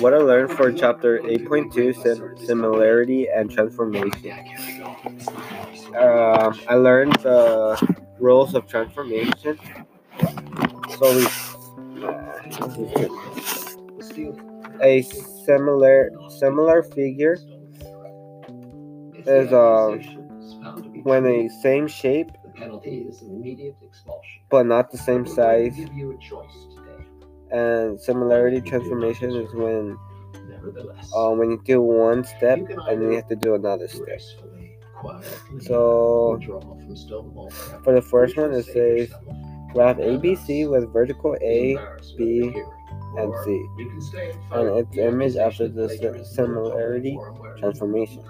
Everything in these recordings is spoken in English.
what I learned for chapter 8.2 similarity and transformation. Uh, I learned the rules of transformation. So we a similar similar figure is uh, when a same shape but not the same size and similarity transformation is when uh, when you do one step and then you have to do another step. So for the first one, it says graph ABC with vertical A, B, and C, and its image after the similarity transformation.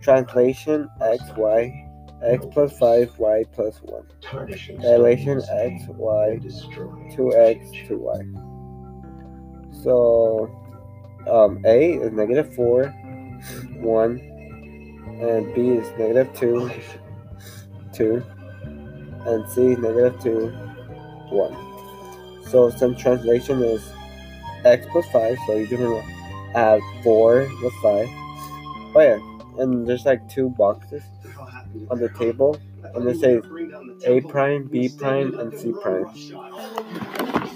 Translation X, Y, X plus 5, Y plus 1. Dilation X, Y, 2X, 2Y. So um, A is negative 4, 1, and B is negative 2, 2, and C is negative 2, 1. So some translation is x plus 5, so you're gonna add 4 with 5. Oh yeah, and there's like two boxes on the table, and it says A prime, B prime, and C prime.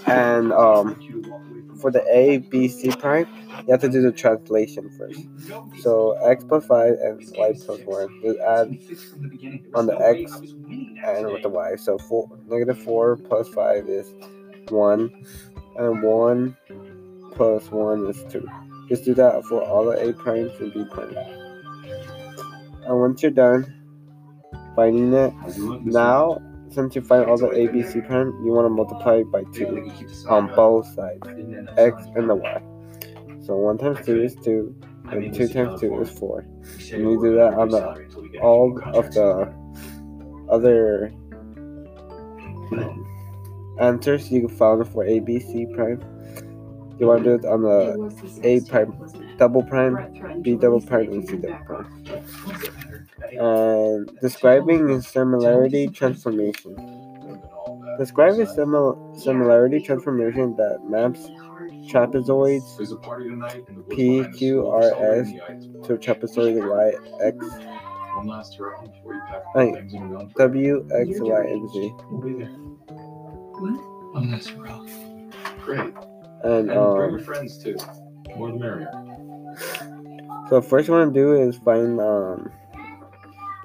And um, for the A, B, C prime, you have to do the translation first. So x plus 5 and y plus 1. Just add on the x and with the y. So four, negative 4 plus 5 is 1. And 1 plus 1 is 2. Just do that for all the A primes and B primes. And once you're done finding it, now since you find all the A, B, C prime, you want to multiply by 2 on both sides, x and the y. So 1 times 2 is 2, and 2 times 2 is 4. And you do that on the all of the other answers you found for A, B, C prime. You want to do it on the A prime, double prime, B double prime, and C double prime. And describing similarity transformation. Describe a simil- similarity transformation that maps trapezoids P, Q, R, S to trapezoid Y, X, Wait, W, X, Y, and Z. Oh, that's rough. Great. And And bring your um, friends too. More the merrier. so first one to do is find um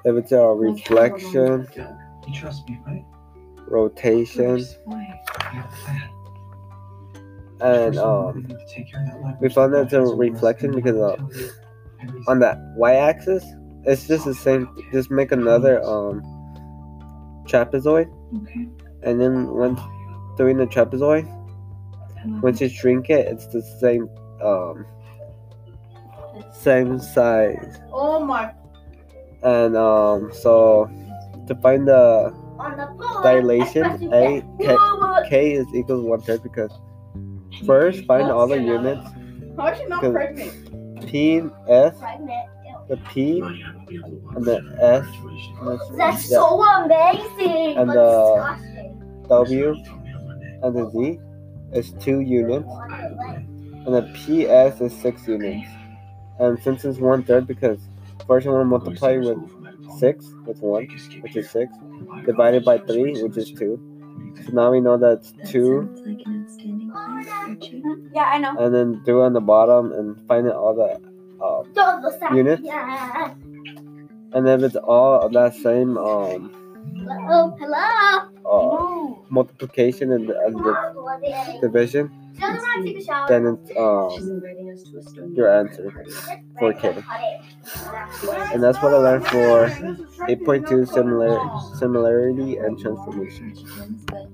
if it's a reflection, You trust me, right? rotation, It's fine. I have a plan. and First of all, we um need to take care of that leverage we found that it's a device, so we're reflection because, uh, on that y-axis, it's just the same. Just make another um trapezoid, Okay. and then once doing the trapezoid, once you shrink it, it's the same um same size. Oh my. And um so to find the On the floor. dilation, A K, Whoa, K is equals one third because first find all the units How is she not Because- pregnant? P S the P and the S and That's the so amazing. And, but disgusting. W and the Z is two units and the PS is six units. And since it's one third because first I want to multiply with six with one, which is six, divided by three, which is two. So now we know that's two Yeah, I know. and then do it on the bottom and find out all the um, Don't the sound. Units? Yeah. and if it's all of that same um Hello. Hello. uh, multiplication and, and the division, She doesn't want to take a shower. then it's um She's inviting us to a stone. your answer. for K. And that's what I learned for 8.2 similar similarity and transformation. But